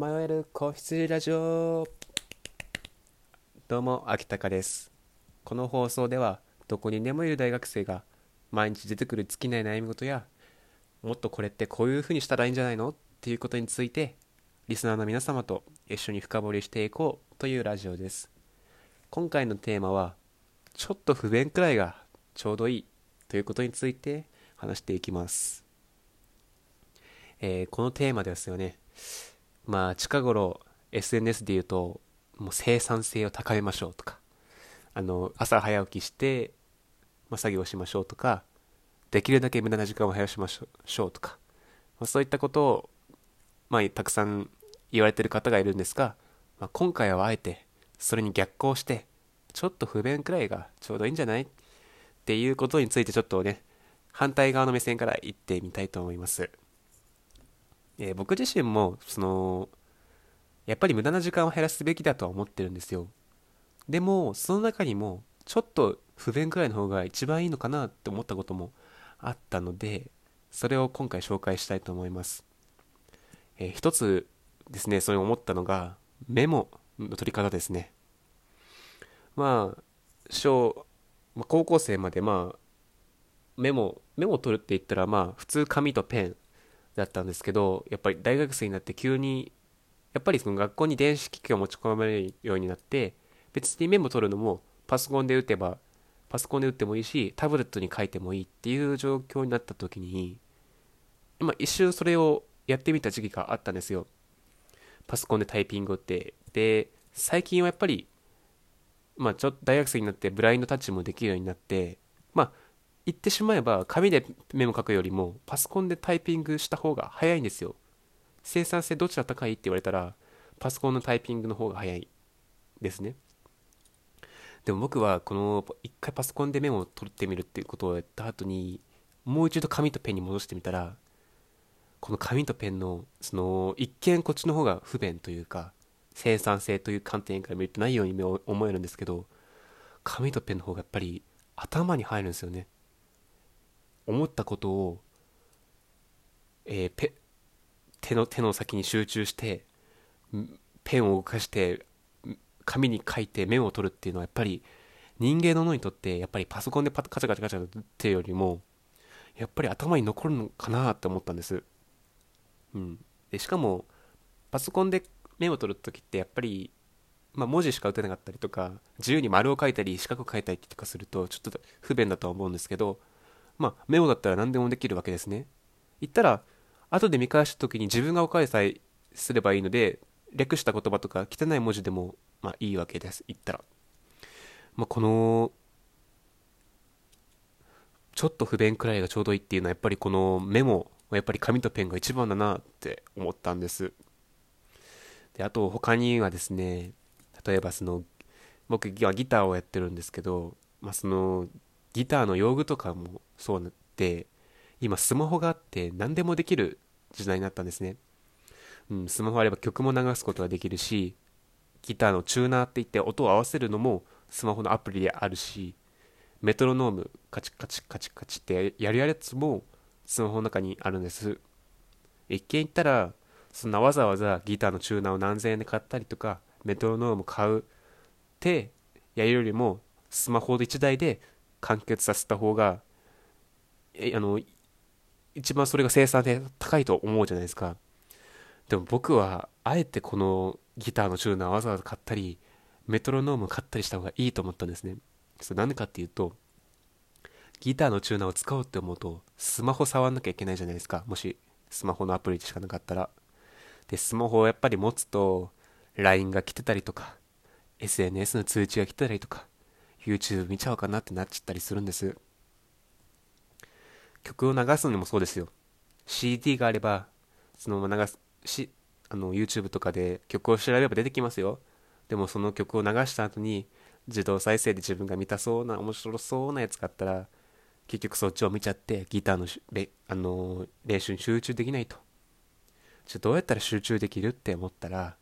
迷える個室ラジオ。どうも秋高です。この放送ではどこにでもいる大学生が毎日出てくる尽きない悩み事やもっとこれってこういう風にしたらいいんじゃないの？っていうことについてリスナーの皆様と一緒に深掘りしていこうというラジオです。今回のテーマはちょっと不便くらいがちょうどいい。ということについて話していきます。えーこのテーマですよね。まあ近頃 SNS で言うともう生産性を高めましょうとかあの朝早起きして、まあ、作業しましょうとかできるだけ無駄な時間を減らしましょうとか、まあ、そういったことを、まあ、たくさん言われてる方がいるんですが、まあ、今回はあえてそれに逆行してちょっと不便くらいがちょうどいいんじゃない？っていうことについてちょっとね反対側の目線から言ってみたいと思います。えー僕自身もそのやっぱり無駄な時間を減らすべきだとは思ってるんですよ。でもその中にもちょっと不便くらいの方が一番いいのかなって思ったこともあったのでそれを今回紹介したいと思います、えー一つですねそれを思ったのがメモの取り方ですね。まあ小、まあ高校生までまあメモメモを取るって言ったらまあ普通紙とペンだったんですけどやっぱり大学生になって急にやっぱりその学校に電子機器を持ち込まれるようになって別にメモ取るのもパソコンで打てばパソコンで打ってもいいしタブレットに書いてもいいっていう状況になった時にま一瞬それをやってみた時期があったんですよ。パソコンでタイピング打ってで最近はやっぱりまあちょっと大学生になってブラインドタッチもできるようになってまあ言ってしまえば紙でメモ書くよりもパソコンでタイピングした方が早いんですよ。生産性どちら高いって言われたらパソコンのタイピングの方が早いですね。でも僕はこの一回パソコンでメモを取ってみるっていうことをやった後にもう一度紙とペンに戻してみたらこの紙とペンのその一見こっちの方が不便というか生産性という観点から見るとないように思えるんですけど紙とペンの方がやっぱり頭に入るんですよね。思ったことを、えーペ手の手の先に集中してペンを動かして紙に書いてメモを取るっていうのはやっぱり人間の脳にとってやっぱりパソコンでパカチャカチャカチャっていうよりもやっぱり頭に残るのかなって思ったんです、うん、でしかもパソコンでメモを取るときってやっぱりまあ、文字しか打てなかったりとか自由に丸を書いたり四角を書いたりとかするとちょっと不便だとは思うんですけどまあ、メモだったら何でもできるわけですね。言ったら、後で見返した時に自分がお返しさえすればいいので、略した言葉とか汚い文字でも、まあいいわけです。言ったら。まあ、この、ちょっと不便くらいがちょうどいいっていうのは、やっぱりこのメモはやっぱり紙とペンが一番だなって思ったんです。で、あと他にはですね、例えばその、僕はギターをやってるんですけど、まあ、そのギターの用具とかもそうなって今スマホがあって何でもできる時代になったんですね、うん、スマホあれば曲も流すことができるしギターのチューナーって言って音を合わせるのもスマホのアプリであるしメトロノームカチカチカチカチってやるやつもスマホの中にあるんです。一見言ったらそんなわざわざギターのチューナーを何千円で買ったりとかメトロノーム買うってやるよりもスマホ1台で完結させた方がえあの一番それが生産性高いと思うじゃないですか。でも僕はあえてこのギターのチューナーわざわざ買ったりメトロノーム買ったりした方がいいと思ったんですね。それなんでかっていうとギターのチューナーを使おうって思うとスマホ触んなきゃいけないじゃないですか。もしスマホのアプリでしかなかったら。でスマホをやっぱり持つと LINE が来てたりとか SNS の通知が来てたりとか YouTube 見ちゃおうかなってなっちゃったりするんです。曲を流すのにもそうですよ。CD があればそのまま流すしあの YouTube とかで曲を調べれば出てきますよ。でもその曲を流した後に自動再生で自分が見たそうな面白そうなやつがあったら結局そっちを見ちゃってギターのしれあの練習に集中できないと。じゃどうやったら集中できるって思ったら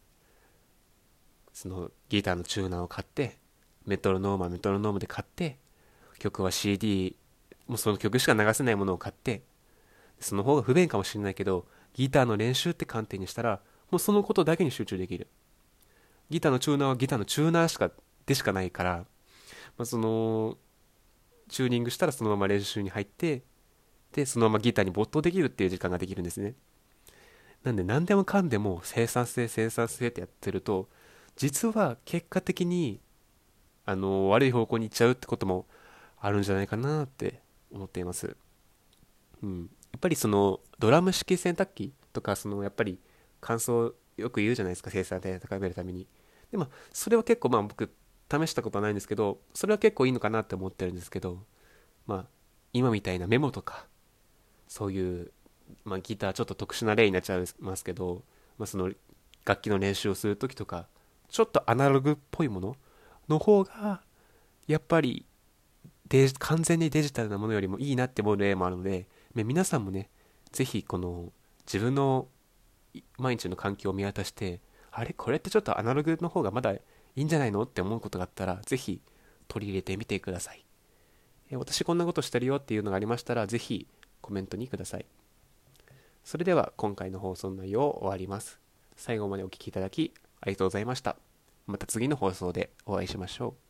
そのギターのチューナーを買ってメトロノームはメトロノームで買って曲は CD もうその曲しか流せないものを買ってその方が不便かもしれないけどギターの練習って観点にしたらもうそのことだけに集中できる。ギターのチューナーはギターのチューナーしかでしかないから、まあ、そのチューニングしたらそのまま練習に入ってでそのままギターに没頭できるっていう時間ができるんですね。なんで何でもかんでも生産性生産性ってやってると実は結果的にあの悪い方向に行っちゃうってこともあるんじゃないかなって思っています、うん、やっぱりそのドラム式洗濯機とかそのやっぱり乾燥よく言うじゃないですか生産性高めるために。でもそれは結構まあ僕試したことはないんですけどそれは結構いいのかなって思ってるんですけどまあ今みたいなメモとかそういう、まあ、ギターちょっと特殊な例になっちゃいますけど、まあ、その楽器の練習をする時とかちょっとアナログっぽいものの方がやっぱりデ完全にデジタルなものよりもいいなって思う例もあるので皆さんもね是非この自分の毎日の環境を見渡してあれこれってちょっとアナログの方がまだいいんじゃないのって思うことがあったら是非取り入れてみてください。私こんなことしてるよっていうのがありましたら是非コメントにください。それでは今回の放送内容を終わります。最後までお聴きいただきありがとうございました。また次の放送でお会いしましょう。